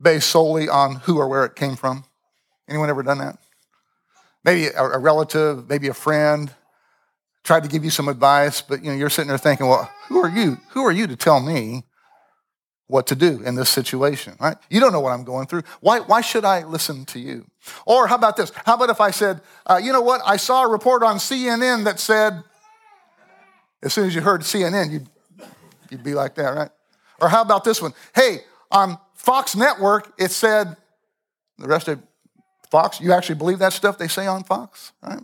based solely on who or where it came from? Anyone ever done that? Maybe a, relative, maybe a friend tried to give you some advice, but you know, you're sitting there thinking, well, who are you? Who are you to tell me what to do in this situation, right? You don't know what I'm going through. Why, why should I listen to you? Or how about this? How about if I said, uh, you know what? I saw a report on CNN that said, as soon as you heard CNN, you'd, you'd be like that, right? Or how about this one? Hey, on Fox Network, it said, the rest of Fox, you actually believe that stuff they say on Fox, right?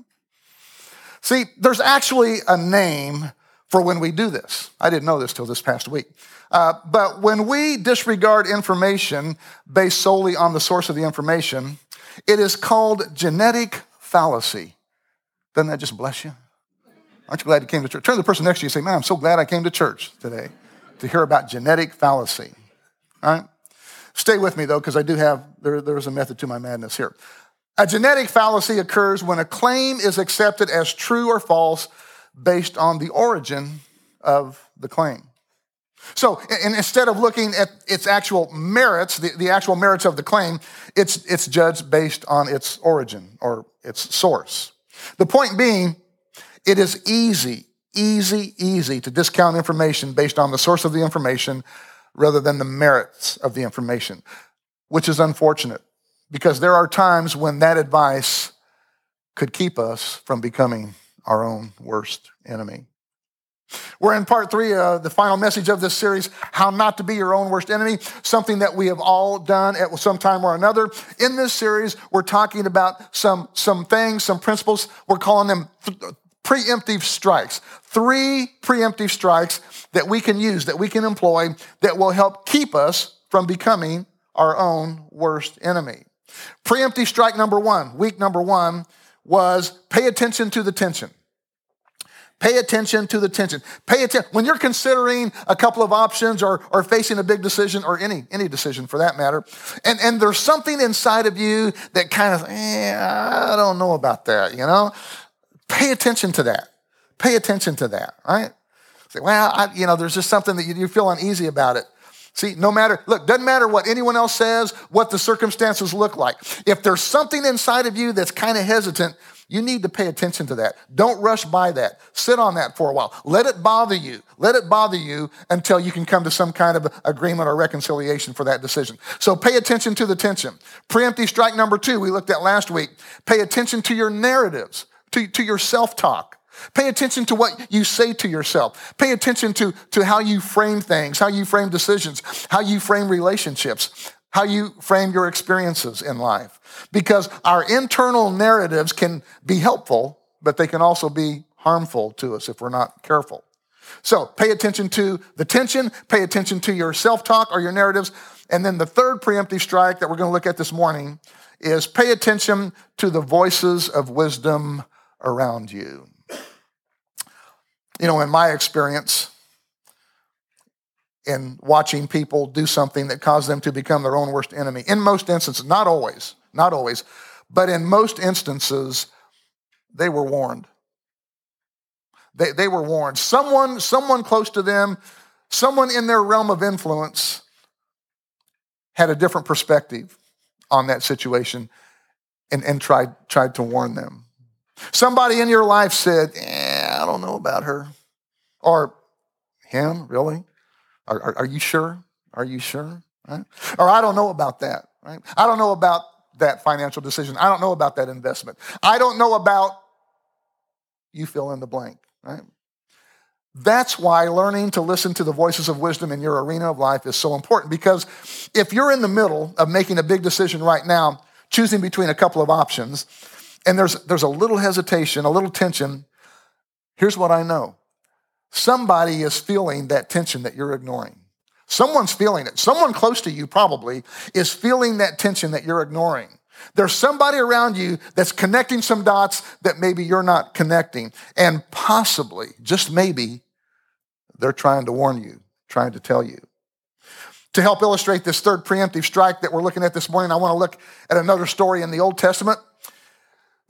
See, there's actually a name for when we do this. I didn't know this till this past week. Uh, but when we disregard information based solely on the source of the information, it is called genetic fallacy. Doesn't that just bless you? Aren't you glad you came to church? Turn to the person next to you and say, Man, I'm so glad I came to church today to hear about genetic fallacy. All right? Stay with me though, because I do have, there, there's a method to my madness here. A genetic fallacy occurs when a claim is accepted as true or false based on the origin of the claim. So and instead of looking at its actual merits, the, the actual merits of the claim, it's, it's judged based on its origin or its source. The point being, it is easy, easy, easy to discount information based on the source of the information rather than the merits of the information, which is unfortunate because there are times when that advice could keep us from becoming our own worst enemy. We're in part three, uh, the final message of this series, How Not to Be Your Own Worst Enemy, something that we have all done at some time or another. In this series, we're talking about some, some things, some principles. We're calling them th- preemptive strikes. Three preemptive strikes that we can use, that we can employ, that will help keep us from becoming our own worst enemy. Preemptive strike number one, week number one, was pay attention to the tension. Pay attention to the tension. Pay attention. When you're considering a couple of options or, or facing a big decision or any, any decision for that matter, and, and there's something inside of you that kind of, eh, I don't know about that, you know? Pay attention to that. Pay attention to that, right? Say, well, I, you know, there's just something that you, you feel uneasy about it. See, no matter, look, doesn't matter what anyone else says, what the circumstances look like. If there's something inside of you that's kind of hesitant, you need to pay attention to that. Don't rush by that. Sit on that for a while. Let it bother you. Let it bother you until you can come to some kind of agreement or reconciliation for that decision. So pay attention to the tension. Preemptive strike number two, we looked at last week. Pay attention to your narratives, to, to your self talk. Pay attention to what you say to yourself. Pay attention to, to how you frame things, how you frame decisions, how you frame relationships, how you frame your experiences in life. Because our internal narratives can be helpful, but they can also be harmful to us if we're not careful. So pay attention to the tension, pay attention to your self talk or your narratives. And then the third preemptive strike that we're going to look at this morning is pay attention to the voices of wisdom around you. You know, in my experience, in watching people do something that caused them to become their own worst enemy, in most instances, not always, not always, but in most instances, they were warned. They, they were warned. Someone, someone close to them, someone in their realm of influence had a different perspective on that situation and, and tried, tried to warn them. Somebody in your life said, eh, I don't know about her. Or him, really? Are, are, are you sure? Are you sure? Right? Or I don't know about that. Right? I don't know about that financial decision. I don't know about that investment. I don't know about you fill in the blank, right? That's why learning to listen to the voices of wisdom in your arena of life is so important because if you're in the middle of making a big decision right now, choosing between a couple of options, and there's, there's a little hesitation, a little tension, here's what I know somebody is feeling that tension that you're ignoring. Someone's feeling it. Someone close to you probably is feeling that tension that you're ignoring. There's somebody around you that's connecting some dots that maybe you're not connecting. And possibly, just maybe, they're trying to warn you, trying to tell you. To help illustrate this third preemptive strike that we're looking at this morning, I want to look at another story in the Old Testament.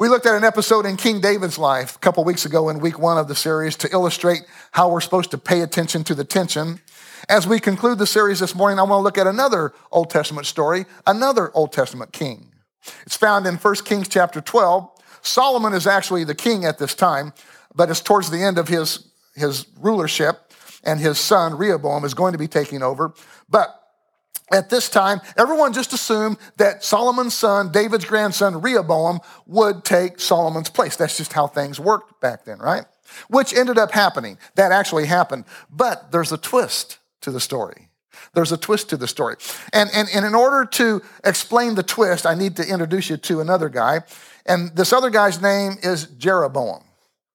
We looked at an episode in King David's life a couple weeks ago in week one of the series to illustrate how we're supposed to pay attention to the tension. As we conclude the series this morning, I want to look at another Old Testament story, another Old Testament king. It's found in 1 Kings chapter 12. Solomon is actually the king at this time, but it's towards the end of his, his rulership and his son Rehoboam is going to be taking over. But at this time, everyone just assumed that Solomon's son, David's grandson, Rehoboam, would take Solomon's place. That's just how things worked back then, right? Which ended up happening. That actually happened. But there's a twist to the story. There's a twist to the story. And, and, and in order to explain the twist, I need to introduce you to another guy. And this other guy's name is Jeroboam.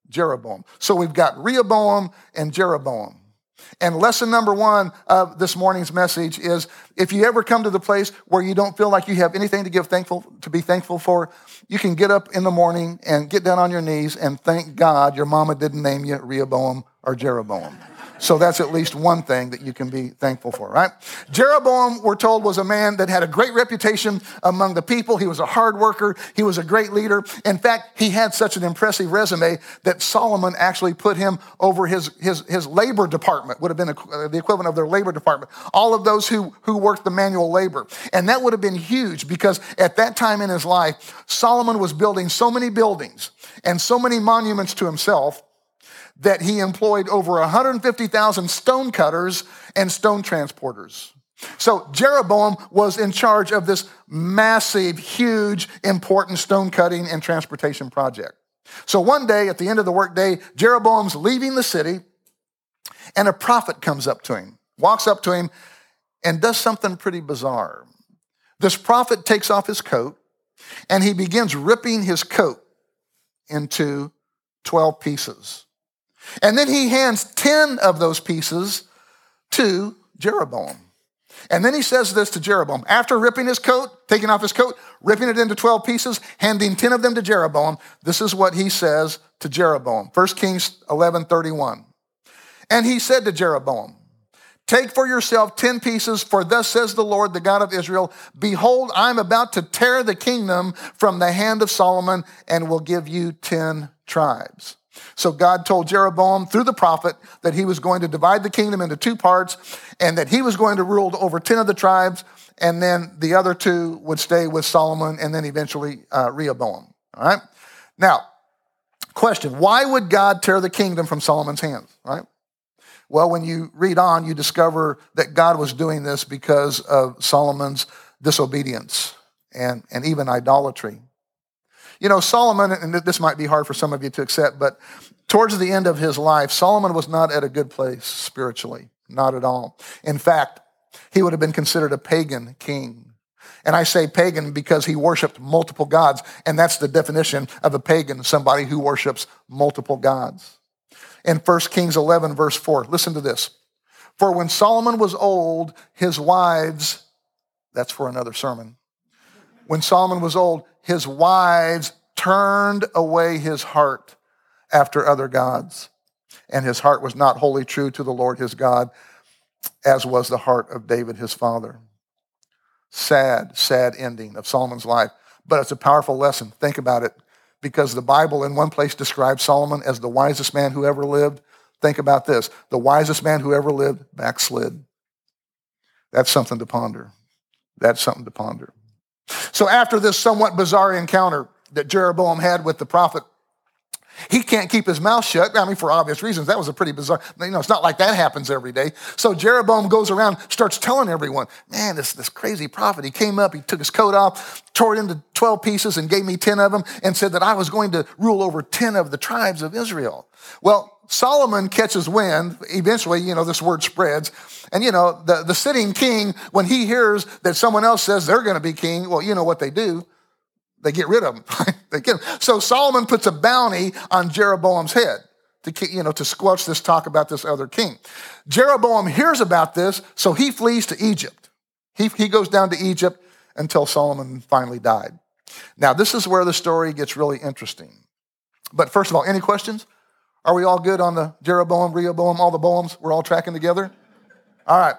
Jeroboam. So we've got Rehoboam and Jeroboam. And lesson number one of this morning's message is if you ever come to the place where you don't feel like you have anything to give thankful to be thankful for, you can get up in the morning and get down on your knees and thank God your mama didn't name you Rehoboam or Jeroboam. So that's at least one thing that you can be thankful for, right? Jeroboam, we're told, was a man that had a great reputation among the people. He was a hard worker. He was a great leader. In fact, he had such an impressive resume that Solomon actually put him over his, his, his labor department, would have been the equivalent of their labor department. All of those who, who worked the manual labor. And that would have been huge because at that time in his life, Solomon was building so many buildings and so many monuments to himself that he employed over 150,000 stone cutters and stone transporters. So Jeroboam was in charge of this massive, huge, important stone cutting and transportation project. So one day at the end of the workday, Jeroboam's leaving the city and a prophet comes up to him, walks up to him, and does something pretty bizarre. This prophet takes off his coat and he begins ripping his coat into 12 pieces. And then he hands 10 of those pieces to Jeroboam. And then he says this to Jeroboam. After ripping his coat, taking off his coat, ripping it into 12 pieces, handing 10 of them to Jeroboam, this is what he says to Jeroboam. 1 Kings 11 31. And he said to Jeroboam, Take for yourself 10 pieces, for thus says the Lord, the God of Israel Behold, I'm about to tear the kingdom from the hand of Solomon and will give you 10 tribes. So God told Jeroboam through the prophet that he was going to divide the kingdom into two parts and that he was going to rule over 10 of the tribes and then the other two would stay with Solomon and then eventually uh, Rehoboam. All right? Now, question why would God tear the kingdom from Solomon's hands? Right? Well, when you read on, you discover that God was doing this because of Solomon's disobedience and, and even idolatry. You know, Solomon, and this might be hard for some of you to accept, but towards the end of his life, Solomon was not at a good place spiritually, not at all. In fact, he would have been considered a pagan king. And I say pagan because he worshiped multiple gods, and that's the definition of a pagan, somebody who worships multiple gods. In 1 Kings 11, verse 4, listen to this. For when Solomon was old, his wives, that's for another sermon. When Solomon was old, his wives turned away his heart after other gods, and his heart was not wholly true to the Lord his God, as was the heart of David his father. Sad, sad ending of Solomon's life, but it's a powerful lesson. Think about it, because the Bible in one place describes Solomon as the wisest man who ever lived. Think about this the wisest man who ever lived backslid. That's something to ponder. That's something to ponder. So after this somewhat bizarre encounter that Jeroboam had with the prophet, he can't keep his mouth shut. I mean, for obvious reasons. That was a pretty bizarre, you know, it's not like that happens every day. So Jeroboam goes around, starts telling everyone, man, this, this crazy prophet, he came up, he took his coat off, tore it into 12 pieces and gave me 10 of them and said that I was going to rule over 10 of the tribes of Israel. Well, Solomon catches wind. Eventually, you know, this word spreads. And, you know, the, the sitting king, when he hears that someone else says they're going to be king, well, you know what they do? They get rid of him. they get him. So Solomon puts a bounty on Jeroboam's head to, you know, to squelch this talk about this other king. Jeroboam hears about this, so he flees to Egypt. He, he goes down to Egypt until Solomon finally died. Now, this is where the story gets really interesting. But first of all, any questions? Are we all good on the Jeroboam, Rehoboam, all the Boams? We're all tracking together? All right.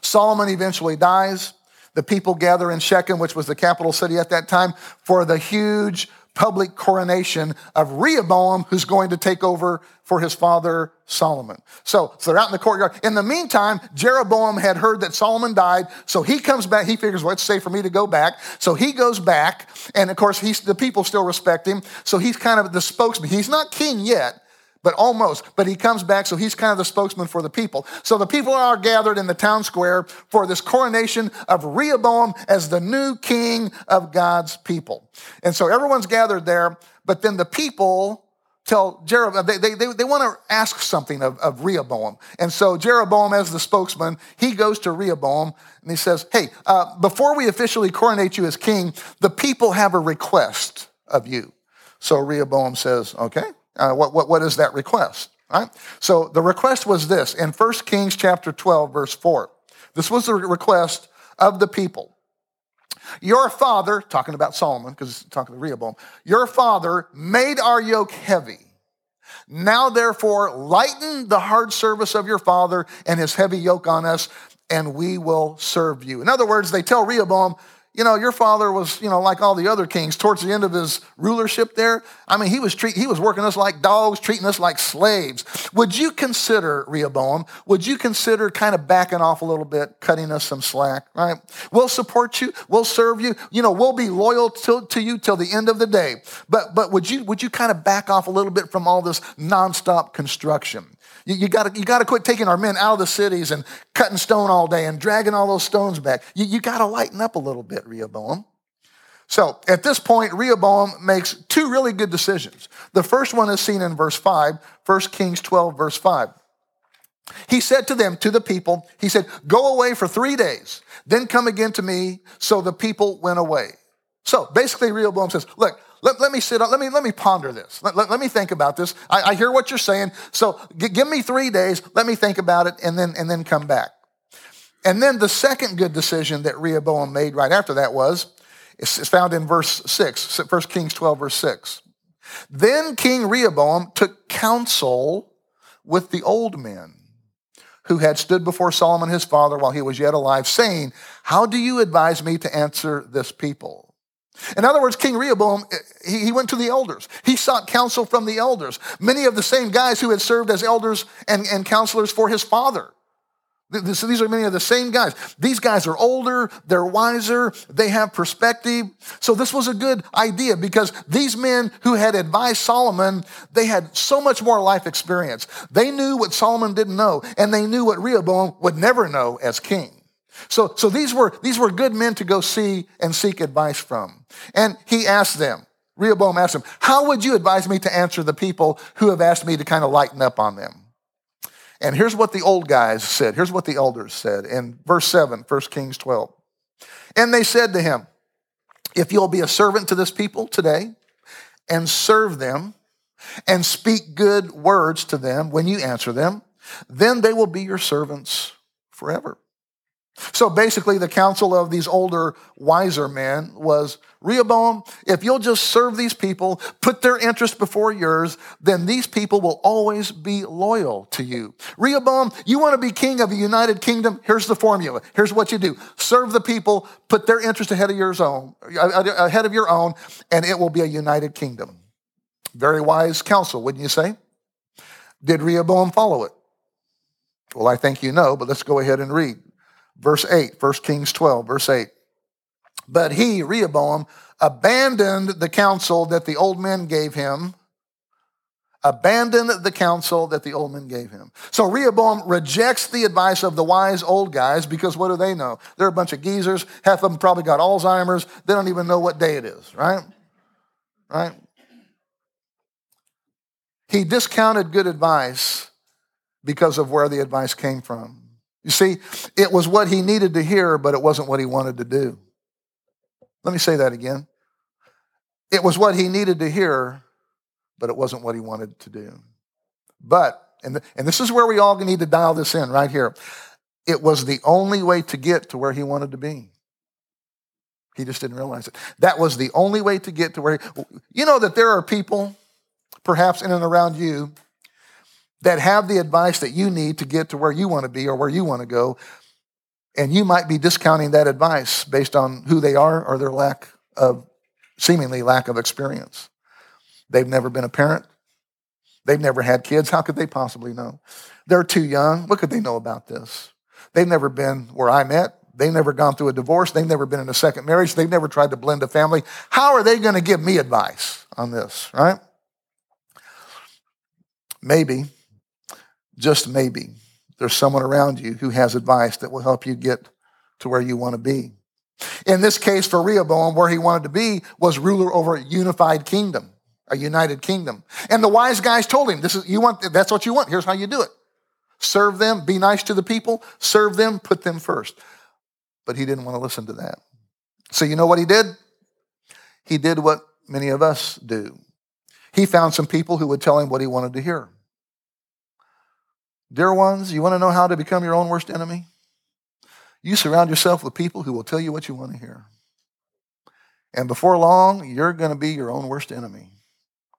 Solomon eventually dies. The people gather in Shechem, which was the capital city at that time, for the huge public coronation of Rehoboam, who's going to take over for his father Solomon. So, so they're out in the courtyard. In the meantime, Jeroboam had heard that Solomon died, so he comes back. He figures, well, it's safe for me to go back. So he goes back, and of course, he's, the people still respect him. So he's kind of the spokesman. He's not king yet, but almost. But he comes back, so he's kind of the spokesman for the people. So the people are gathered in the town square for this coronation of Rehoboam as the new king of God's people. And so everyone's gathered there, but then the people tell Jeroboam, they, they, they, they want to ask something of, of Rehoboam. And so Jeroboam, as the spokesman, he goes to Rehoboam and he says, Hey, uh, before we officially coronate you as king, the people have a request of you. So Rehoboam says, Okay, uh, what, what, what is that request? Right? So the request was this in 1 Kings chapter 12, verse 4. This was the request of the people. Your father, talking about Solomon, because it's talking to Rehoboam, your father made our yoke heavy. Now, therefore, lighten the hard service of your father and his heavy yoke on us, and we will serve you. In other words, they tell Rehoboam, you know, your father was, you know, like all the other kings towards the end of his rulership there. I mean, he was treat, he was working us like dogs, treating us like slaves. Would you consider, Rehoboam, would you consider kind of backing off a little bit, cutting us some slack, right? We'll support you, we'll serve you, you know, we'll be loyal to, to you till the end of the day. But but would you would you kind of back off a little bit from all this nonstop construction? You, you got you to quit taking our men out of the cities and cutting stone all day and dragging all those stones back. You, you got to lighten up a little bit, Rehoboam. So at this point, Rehoboam makes two really good decisions. The first one is seen in verse 5, 1 Kings 12, verse 5. He said to them, to the people, he said, Go away for three days, then come again to me. So the people went away. So basically, Rehoboam says, Look, let, let me sit on, let me, let me ponder this. Let, let, let me think about this. I, I, hear what you're saying. So g- give me three days. Let me think about it and then, and then come back. And then the second good decision that Rehoboam made right after that was, it's found in verse 6, 1 Kings 12, verse 6. Then King Rehoboam took counsel with the old men who had stood before Solomon his father while he was yet alive, saying, How do you advise me to answer this people? In other words, King Rehoboam, eh, he went to the elders. He sought counsel from the elders, many of the same guys who had served as elders and, and counselors for his father. So these are many of the same guys. These guys are older, they're wiser, they have perspective. So this was a good idea because these men who had advised Solomon, they had so much more life experience. They knew what Solomon didn't know, and they knew what Rehoboam would never know as king. So, so these, were, these were good men to go see and seek advice from. And he asked them, Rehoboam asked them, How would you advise me to answer the people who have asked me to kind of lighten up on them? And here's what the old guys said. Here's what the elders said in verse 7, 1 Kings 12. And they said to him, If you'll be a servant to this people today and serve them and speak good words to them when you answer them, then they will be your servants forever. So basically, the counsel of these older, wiser men was Rehoboam, if you'll just serve these people, put their interest before yours, then these people will always be loyal to you. Rehoboam, you want to be king of a united kingdom? Here's the formula. Here's what you do serve the people, put their interest ahead of yours own, ahead of your own, and it will be a united kingdom. Very wise counsel, wouldn't you say? Did Rehoboam follow it? Well, I think you know, but let's go ahead and read. Verse 8, 1 Kings 12, verse 8. But he, Rehoboam, abandoned the counsel that the old men gave him. Abandoned the counsel that the old men gave him. So Rehoboam rejects the advice of the wise old guys because what do they know? They're a bunch of geezers. Half of them probably got Alzheimer's. They don't even know what day it is, right? Right? He discounted good advice because of where the advice came from. You see, it was what he needed to hear, but it wasn't what he wanted to do. Let me say that again. It was what he needed to hear, but it wasn't what he wanted to do. But, and, the, and this is where we all need to dial this in right here. It was the only way to get to where he wanted to be. He just didn't realize it. That was the only way to get to where, he, you know, that there are people, perhaps in and around you, that have the advice that you need to get to where you want to be or where you want to go. And you might be discounting that advice based on who they are or their lack of, seemingly lack of experience. They've never been a parent. They've never had kids. How could they possibly know? They're too young. What could they know about this? They've never been where I'm at. They've never gone through a divorce. They've never been in a second marriage. They've never tried to blend a family. How are they going to give me advice on this, right? Maybe, just maybe, there's someone around you who has advice that will help you get to where you want to be. In this case, for Rehoboam, where he wanted to be was ruler over a unified kingdom, a united kingdom. And the wise guys told him, "This is you want. That's what you want. Here's how you do it: serve them, be nice to the people, serve them, put them first. But he didn't want to listen to that. So you know what he did? He did what many of us do. He found some people who would tell him what he wanted to hear. Dear ones, you want to know how to become your own worst enemy? You surround yourself with people who will tell you what you want to hear. And before long, you're going to be your own worst enemy.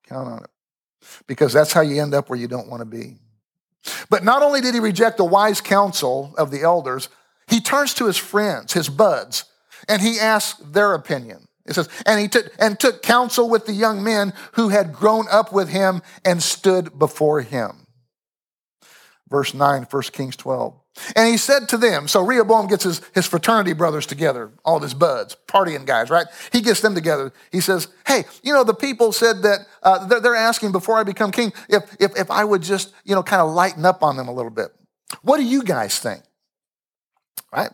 Count on it. Because that's how you end up where you don't want to be. But not only did he reject the wise counsel of the elders, he turns to his friends, his buds, and he asks their opinion. It says, and he took and took counsel with the young men who had grown up with him and stood before him. Verse 9, 1 Kings 12. And he said to them, so Rehoboam gets his, his fraternity brothers together, all his buds, partying guys, right? He gets them together. He says, hey, you know, the people said that uh, they're, they're asking before I become king if, if, if I would just, you know, kind of lighten up on them a little bit. What do you guys think? Right?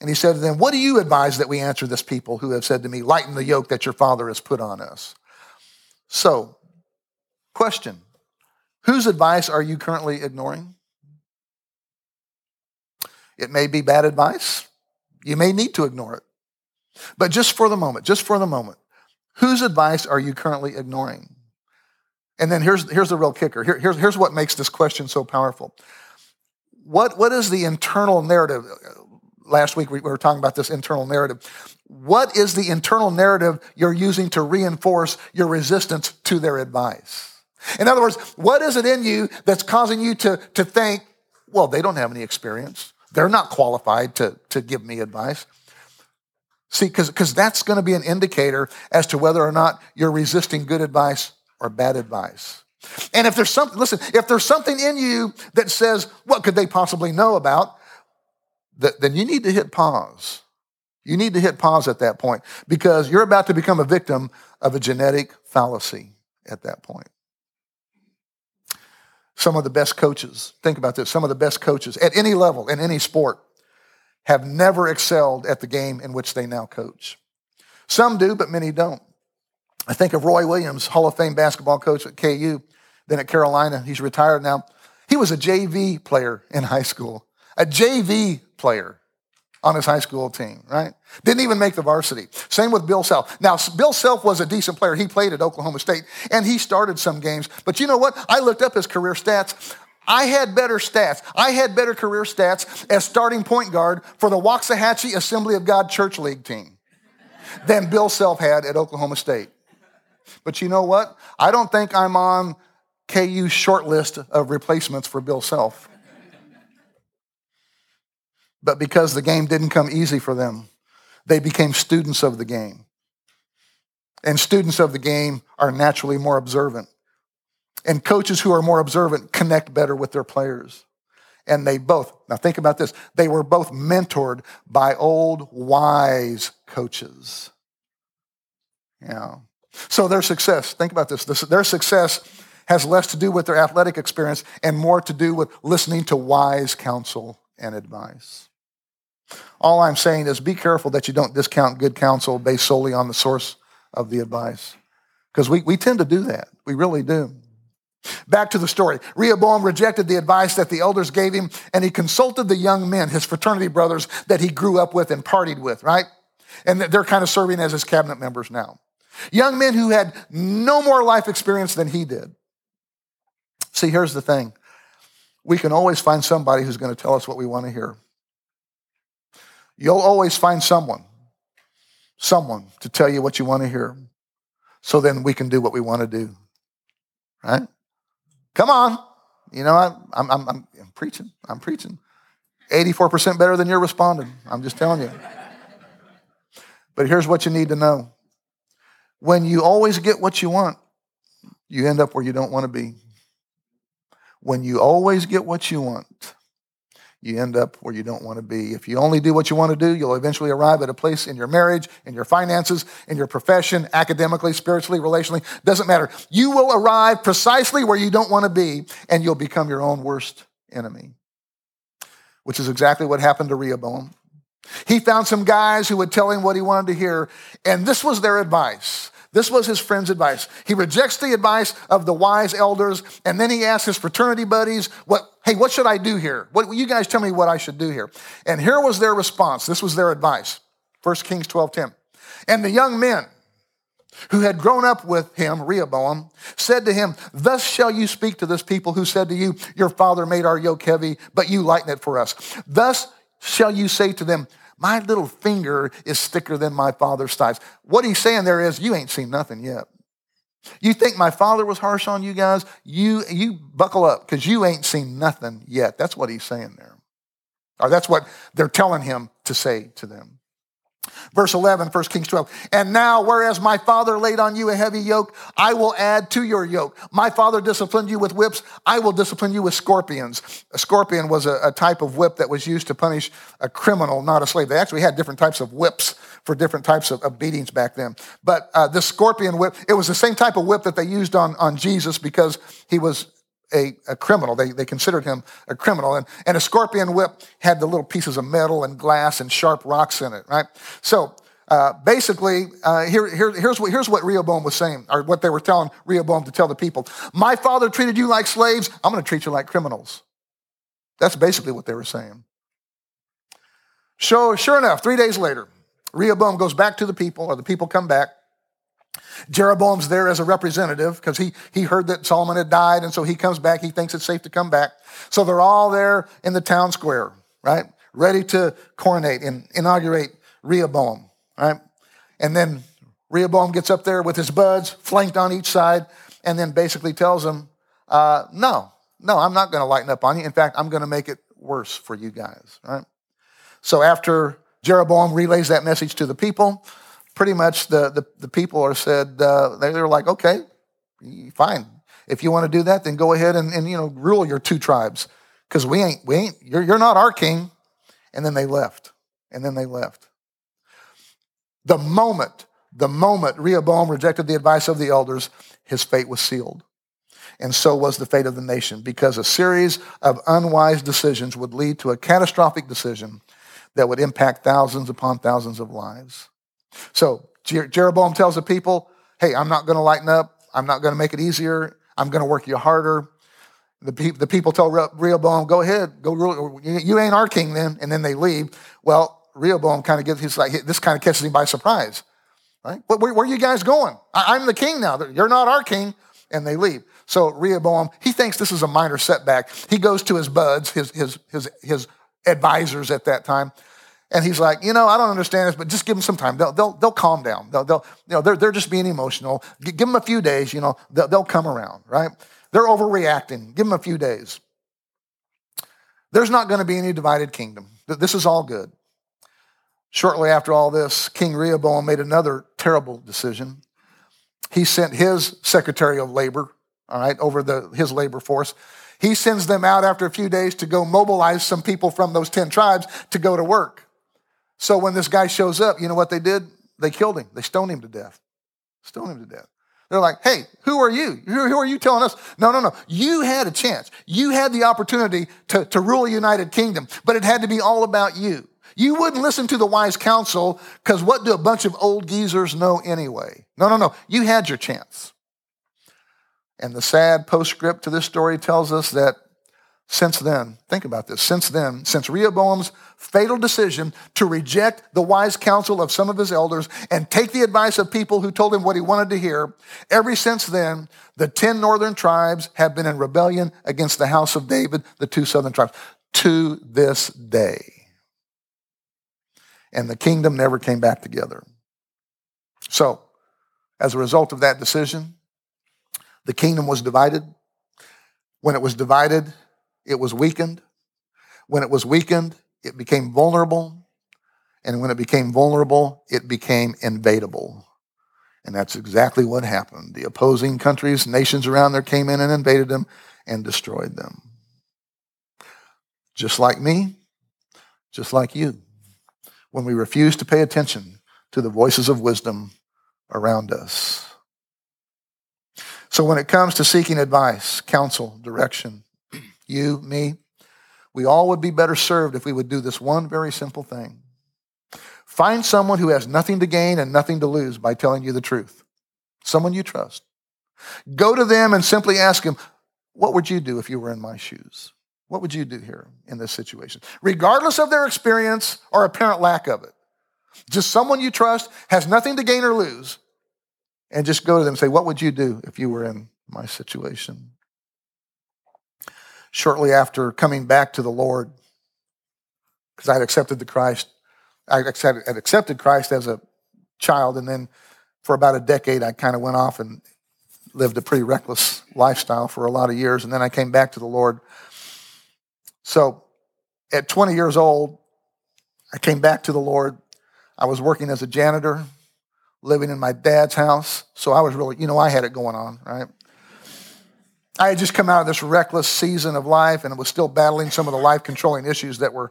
And he said to them, What do you advise that we answer this people who have said to me, Lighten the yoke that your father has put on us? So, question Whose advice are you currently ignoring? It may be bad advice. You may need to ignore it. But just for the moment, just for the moment, whose advice are you currently ignoring? And then here's, here's the real kicker. Here, here's, here's what makes this question so powerful. What, what is the internal narrative? Last week we were talking about this internal narrative. What is the internal narrative you're using to reinforce your resistance to their advice? In other words, what is it in you that's causing you to, to think, well, they don't have any experience. They're not qualified to, to give me advice. See, because that's going to be an indicator as to whether or not you're resisting good advice or bad advice. And if there's something, listen, if there's something in you that says, what could they possibly know about? then you need to hit pause. You need to hit pause at that point because you're about to become a victim of a genetic fallacy at that point. Some of the best coaches, think about this, some of the best coaches at any level, in any sport, have never excelled at the game in which they now coach. Some do, but many don't. I think of Roy Williams, Hall of Fame basketball coach at KU, then at Carolina. He's retired now. He was a JV player in high school, a JV player on his high school team, right? Didn't even make the varsity. Same with Bill Self. Now, Bill Self was a decent player. He played at Oklahoma State and he started some games. But you know what? I looked up his career stats. I had better stats. I had better career stats as starting point guard for the Waxahachie Assembly of God Church League team than Bill Self had at Oklahoma State. But you know what? I don't think I'm on KU's short list of replacements for Bill Self. But because the game didn't come easy for them, they became students of the game. And students of the game are naturally more observant. And coaches who are more observant connect better with their players. And they both, now think about this, they were both mentored by old wise coaches. Yeah. So their success, think about this, their success has less to do with their athletic experience and more to do with listening to wise counsel and advice. All I'm saying is be careful that you don't discount good counsel based solely on the source of the advice. Because we, we tend to do that. We really do. Back to the story. Rehoboam rejected the advice that the elders gave him, and he consulted the young men, his fraternity brothers that he grew up with and partied with, right? And they're kind of serving as his cabinet members now. Young men who had no more life experience than he did. See, here's the thing we can always find somebody who's going to tell us what we want to hear. You'll always find someone, someone to tell you what you want to hear. So then we can do what we want to do. Right? Come on. You know, I'm, I'm, I'm, I'm preaching. I'm preaching. 84% better than you're responding. I'm just telling you. But here's what you need to know when you always get what you want, you end up where you don't want to be. When you always get what you want, you end up where you don't want to be. If you only do what you want to do, you'll eventually arrive at a place in your marriage, in your finances, in your profession, academically, spiritually, relationally, doesn't matter. You will arrive precisely where you don't want to be, and you'll become your own worst enemy, which is exactly what happened to Rehoboam. He found some guys who would tell him what he wanted to hear, and this was their advice. This was his friend's advice. He rejects the advice of the wise elders, and then he asks his fraternity buddies, "What? Hey, what should I do here? What you guys tell me what I should do here?" And here was their response. This was their advice. 1 Kings 12:10. And the young men who had grown up with him, Rehoboam, said to him, Thus shall you speak to this people who said to you, Your father made our yoke heavy, but you lighten it for us. Thus shall you say to them, my little finger is thicker than my father's thighs. What he's saying there is, you ain't seen nothing yet. You think my father was harsh on you guys? You, you buckle up because you ain't seen nothing yet. That's what he's saying there. Or that's what they're telling him to say to them. Verse 11, 1 Kings 12. And now, whereas my father laid on you a heavy yoke, I will add to your yoke. My father disciplined you with whips, I will discipline you with scorpions. A scorpion was a, a type of whip that was used to punish a criminal, not a slave. They actually had different types of whips for different types of, of beatings back then. But uh, this scorpion whip, it was the same type of whip that they used on, on Jesus because he was a, a, criminal. They, they considered him a criminal. And, and a scorpion whip had the little pieces of metal and glass and sharp rocks in it, right? So uh, basically, uh, here, here, here's, what, here's what Rehoboam was saying, or what they were telling Rehoboam to tell the people. My father treated you like slaves. I'm going to treat you like criminals. That's basically what they were saying. So, sure enough, three days later, Rehoboam goes back to the people, or the people come back, Jeroboam's there as a representative because he, he heard that Solomon had died, and so he comes back. He thinks it's safe to come back. So they're all there in the town square, right? Ready to coronate and inaugurate Rehoboam, right? And then Rehoboam gets up there with his buds, flanked on each side, and then basically tells them, uh, no, no, I'm not going to lighten up on you. In fact, I'm going to make it worse for you guys, right? So after Jeroboam relays that message to the people, pretty much the, the, the people are said, uh, they're like, okay, fine. If you want to do that, then go ahead and, and you know, rule your two tribes. Because we ain't, we ain't, you're, you're not our king. And then they left. And then they left. The moment, the moment Rehoboam rejected the advice of the elders, his fate was sealed. And so was the fate of the nation, because a series of unwise decisions would lead to a catastrophic decision that would impact thousands upon thousands of lives. So Jeroboam tells the people, hey, I'm not going to lighten up. I'm not going to make it easier. I'm going to work you harder. The, pe- the people tell Rehoboam, go ahead, go rule. You ain't our king then. And then they leave. Well, Rehoboam kind of gets, he's like, this kind of catches him by surprise. Right? Where, where are you guys going? I, I'm the king now. You're not our king. And they leave. So Rehoboam, he thinks this is a minor setback. He goes to his buds, his, his, his, his advisors at that time, and he's like, you know, I don't understand this, but just give them some time. They'll, they'll, they'll calm down. They'll, they'll, you know, they're, they're just being emotional. Give them a few days, you know, they'll, they'll come around, right? They're overreacting. Give them a few days. There's not going to be any divided kingdom. This is all good. Shortly after all this, King Rehoboam made another terrible decision. He sent his secretary of labor, all right, over the, his labor force. He sends them out after a few days to go mobilize some people from those 10 tribes to go to work. So when this guy shows up, you know what they did? They killed him. They stoned him to death. Stoned him to death. They're like, hey, who are you? Who, are you telling us? No, no, no. You had a chance. You had the opportunity to, to rule a united kingdom, but it had to be all about you. You wouldn't listen to the wise counsel because what do a bunch of old geezers know anyway? No, no, no. You had your chance. And the sad postscript to this story tells us that Since then, think about this. Since then, since Rehoboam's fatal decision to reject the wise counsel of some of his elders and take the advice of people who told him what he wanted to hear, ever since then, the 10 northern tribes have been in rebellion against the house of David, the two southern tribes, to this day. And the kingdom never came back together. So, as a result of that decision, the kingdom was divided. When it was divided, it was weakened. When it was weakened, it became vulnerable. And when it became vulnerable, it became invadable. And that's exactly what happened. The opposing countries, nations around there came in and invaded them and destroyed them. Just like me, just like you. When we refuse to pay attention to the voices of wisdom around us. So when it comes to seeking advice, counsel, direction, you, me, we all would be better served if we would do this one very simple thing. Find someone who has nothing to gain and nothing to lose by telling you the truth. Someone you trust. Go to them and simply ask them, What would you do if you were in my shoes? What would you do here in this situation? Regardless of their experience or apparent lack of it. Just someone you trust, has nothing to gain or lose, and just go to them and say, What would you do if you were in my situation? Shortly after coming back to the Lord, because I had accepted the Christ, I had accepted Christ as a child, and then for about a decade, I kind of went off and lived a pretty reckless lifestyle for a lot of years, and then I came back to the Lord. So at 20 years old, I came back to the Lord. I was working as a janitor living in my dad's house. So I was really, you know, I had it going on, right? I had just come out of this reckless season of life and was still battling some of the life controlling issues that were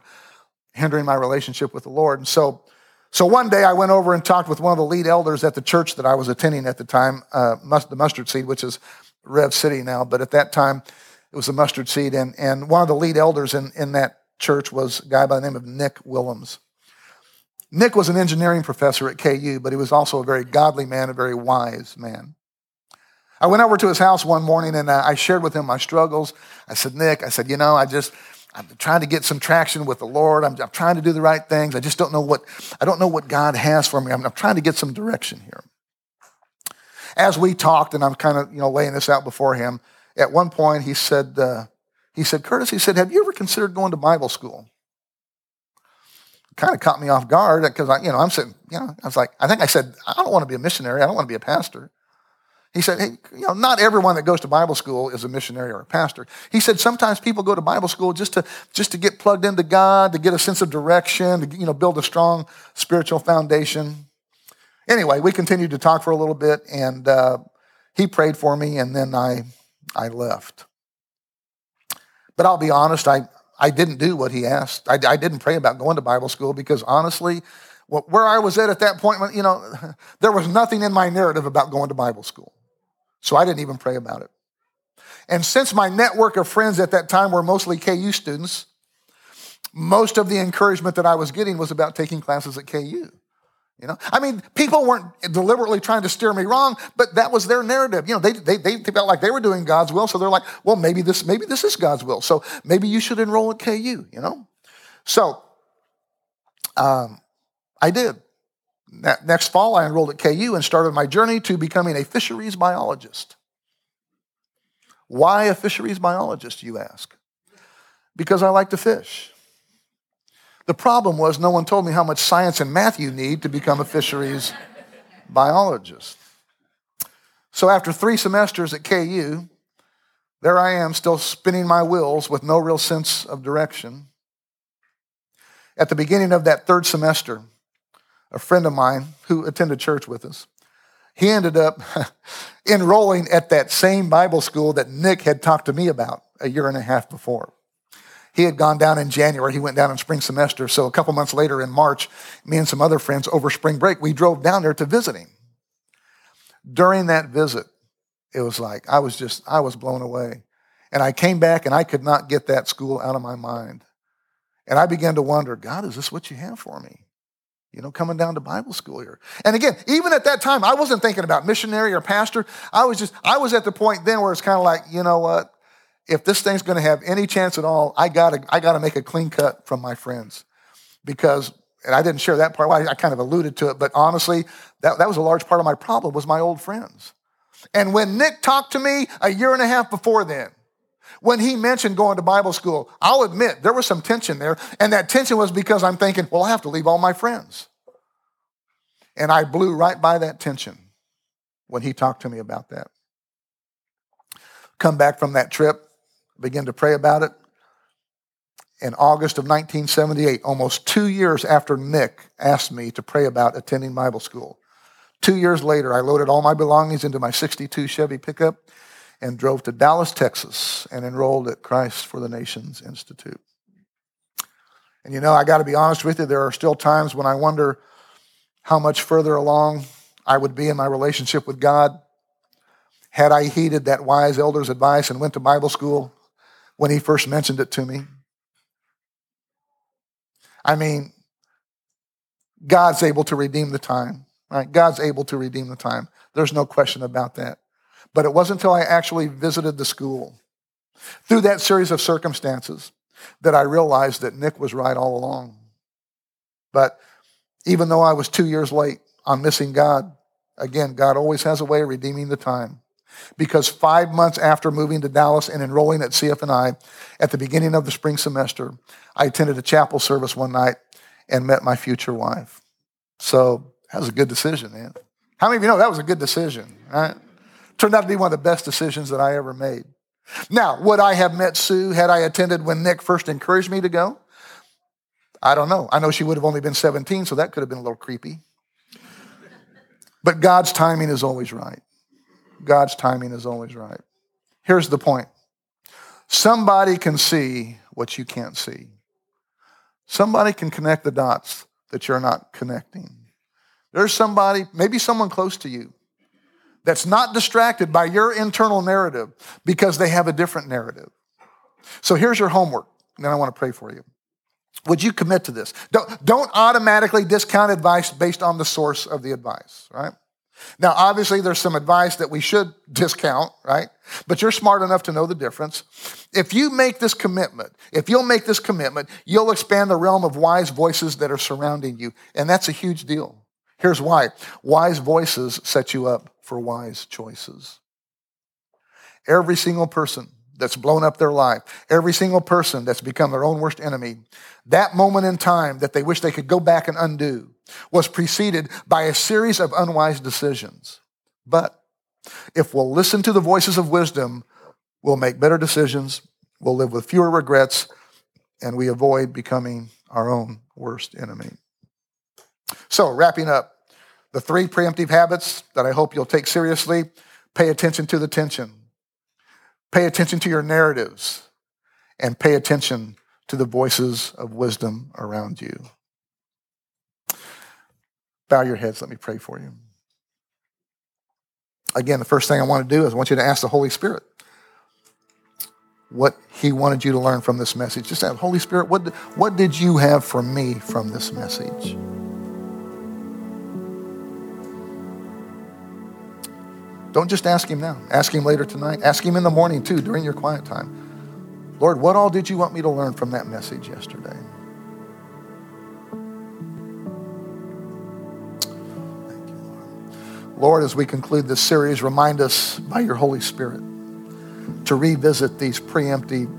hindering my relationship with the Lord. And so, so one day I went over and talked with one of the lead elders at the church that I was attending at the time, uh, the Mustard Seed, which is Rev City now, but at that time it was the Mustard Seed. And, and one of the lead elders in, in that church was a guy by the name of Nick Willems. Nick was an engineering professor at KU, but he was also a very godly man, a very wise man. I went over to his house one morning and uh, I shared with him my struggles. I said, Nick, I said, you know, I just, I'm trying to get some traction with the Lord. I'm, I'm trying to do the right things. I just don't know what, I don't know what God has for me. I'm, I'm trying to get some direction here. As we talked, and I'm kind of, you know, laying this out before him, at one point he said, uh, he said, Curtis, he said, have you ever considered going to Bible school? kind of caught me off guard because I, you know, I'm sitting, you know, I was like, I think I said, I don't want to be a missionary. I don't want to be a pastor. He said, hey, you know, not everyone that goes to Bible school is a missionary or a pastor. He said sometimes people go to Bible school just to just to get plugged into God, to get a sense of direction, to you know, build a strong spiritual foundation. Anyway, we continued to talk for a little bit, and uh, he prayed for me, and then I I left. But I'll be honest, I I didn't do what he asked. I, I didn't pray about going to Bible school because honestly, where I was at at that point, you know, there was nothing in my narrative about going to Bible school. So I didn't even pray about it. And since my network of friends at that time were mostly KU students, most of the encouragement that I was getting was about taking classes at KU. You know, I mean, people weren't deliberately trying to steer me wrong, but that was their narrative. You know, they, they, they felt like they were doing God's will, so they're like, well, maybe this, maybe this is God's will. So maybe you should enroll at KU, you know? So um, I did. That next fall, I enrolled at KU and started my journey to becoming a fisheries biologist. Why a fisheries biologist, you ask? Because I like to fish. The problem was no one told me how much science and math you need to become a fisheries biologist. So after three semesters at KU, there I am still spinning my wheels with no real sense of direction. At the beginning of that third semester, a friend of mine who attended church with us, he ended up enrolling at that same Bible school that Nick had talked to me about a year and a half before. He had gone down in January. He went down in spring semester. So a couple months later in March, me and some other friends over spring break, we drove down there to visit him. During that visit, it was like I was just, I was blown away. And I came back and I could not get that school out of my mind. And I began to wonder, God, is this what you have for me? You know, coming down to Bible school here. And again, even at that time, I wasn't thinking about missionary or pastor. I was just, I was at the point then where it's kind of like, you know what? if this thing's going to have any chance at all, I gotta, I gotta make a clean cut from my friends because, and I didn't share that part. Well, I, I kind of alluded to it, but honestly, that, that was a large part of my problem was my old friends. And when Nick talked to me a year and a half before then, when he mentioned going to Bible school, I'll admit there was some tension there. And that tension was because I'm thinking, well, I have to leave all my friends. And I blew right by that tension when he talked to me about that. Come back from that trip, begin to pray about it. In August of 1978, almost two years after Nick asked me to pray about attending Bible school, two years later, I loaded all my belongings into my 62 Chevy pickup and drove to Dallas, Texas, and enrolled at Christ for the Nations Institute. And you know, I got to be honest with you, there are still times when I wonder how much further along I would be in my relationship with God had I heeded that wise elder's advice and went to Bible school when he first mentioned it to me. I mean, God's able to redeem the time, right? God's able to redeem the time. There's no question about that. But it wasn't until I actually visited the school through that series of circumstances that I realized that Nick was right all along. But even though I was two years late on missing God, again, God always has a way of redeeming the time. Because five months after moving to Dallas and enrolling at CFNI, at the beginning of the spring semester, I attended a chapel service one night and met my future wife. So that was a good decision, man. How many of you know that was a good decision, right? Turned out to be one of the best decisions that I ever made. Now, would I have met Sue had I attended when Nick first encouraged me to go? I don't know. I know she would have only been 17, so that could have been a little creepy. But God's timing is always right. God's timing is always right. Here's the point somebody can see what you can't see, somebody can connect the dots that you're not connecting. There's somebody, maybe someone close to you, that's not distracted by your internal narrative because they have a different narrative. So here's your homework, and then I want to pray for you. Would you commit to this? Don't, don't automatically discount advice based on the source of the advice, right? Now, obviously, there's some advice that we should discount, right? But you're smart enough to know the difference. If you make this commitment, if you'll make this commitment, you'll expand the realm of wise voices that are surrounding you. And that's a huge deal. Here's why wise voices set you up for wise choices. Every single person that's blown up their life, every single person that's become their own worst enemy, that moment in time that they wish they could go back and undo was preceded by a series of unwise decisions. But if we'll listen to the voices of wisdom, we'll make better decisions, we'll live with fewer regrets, and we avoid becoming our own worst enemy. So, wrapping up, the three preemptive habits that I hope you'll take seriously pay attention to the tension, pay attention to your narratives, and pay attention to the voices of wisdom around you. Bow your heads, let me pray for you. Again, the first thing I want to do is I want you to ask the Holy Spirit what He wanted you to learn from this message. Just ask, Holy Spirit, what, what did you have for me from this message? Don't just ask Him now. Ask Him later tonight. Ask Him in the morning, too, during your quiet time. Lord, what all did you want me to learn from that message yesterday? Lord, as we conclude this series, remind us by your Holy Spirit to revisit these preemptive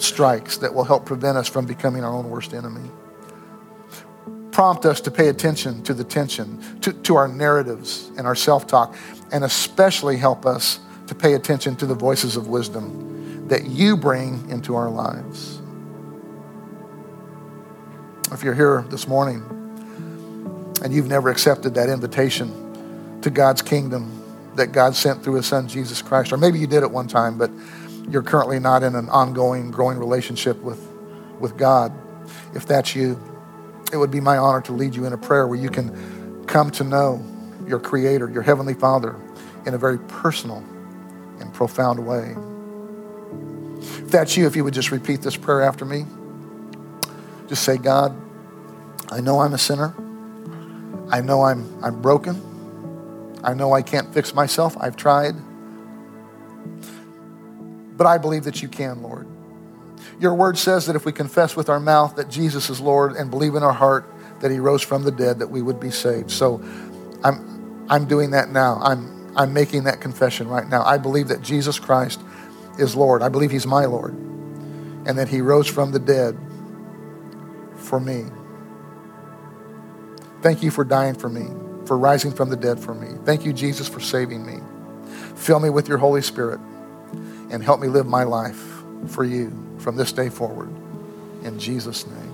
strikes that will help prevent us from becoming our own worst enemy. Prompt us to pay attention to the tension, to, to our narratives and our self talk, and especially help us to pay attention to the voices of wisdom that you bring into our lives. If you're here this morning and you've never accepted that invitation, to God's kingdom that God sent through his son Jesus Christ. Or maybe you did at one time, but you're currently not in an ongoing, growing relationship with, with God. If that's you, it would be my honor to lead you in a prayer where you can come to know your Creator, your Heavenly Father, in a very personal and profound way. If that's you, if you would just repeat this prayer after me, just say, God, I know I'm a sinner. I know I'm, I'm broken. I know I can't fix myself. I've tried. but I believe that you can, Lord. Your word says that if we confess with our mouth that Jesus is Lord and believe in our heart that he rose from the dead, that we would be saved. So I'm, I'm doing that now. I'm, I'm making that confession right now. I believe that Jesus Christ is Lord. I believe he's my Lord and that he rose from the dead for me. Thank you for dying for me, for rising from the dead for me. Thank you, Jesus, for saving me. Fill me with your Holy Spirit and help me live my life for you from this day forward. In Jesus' name.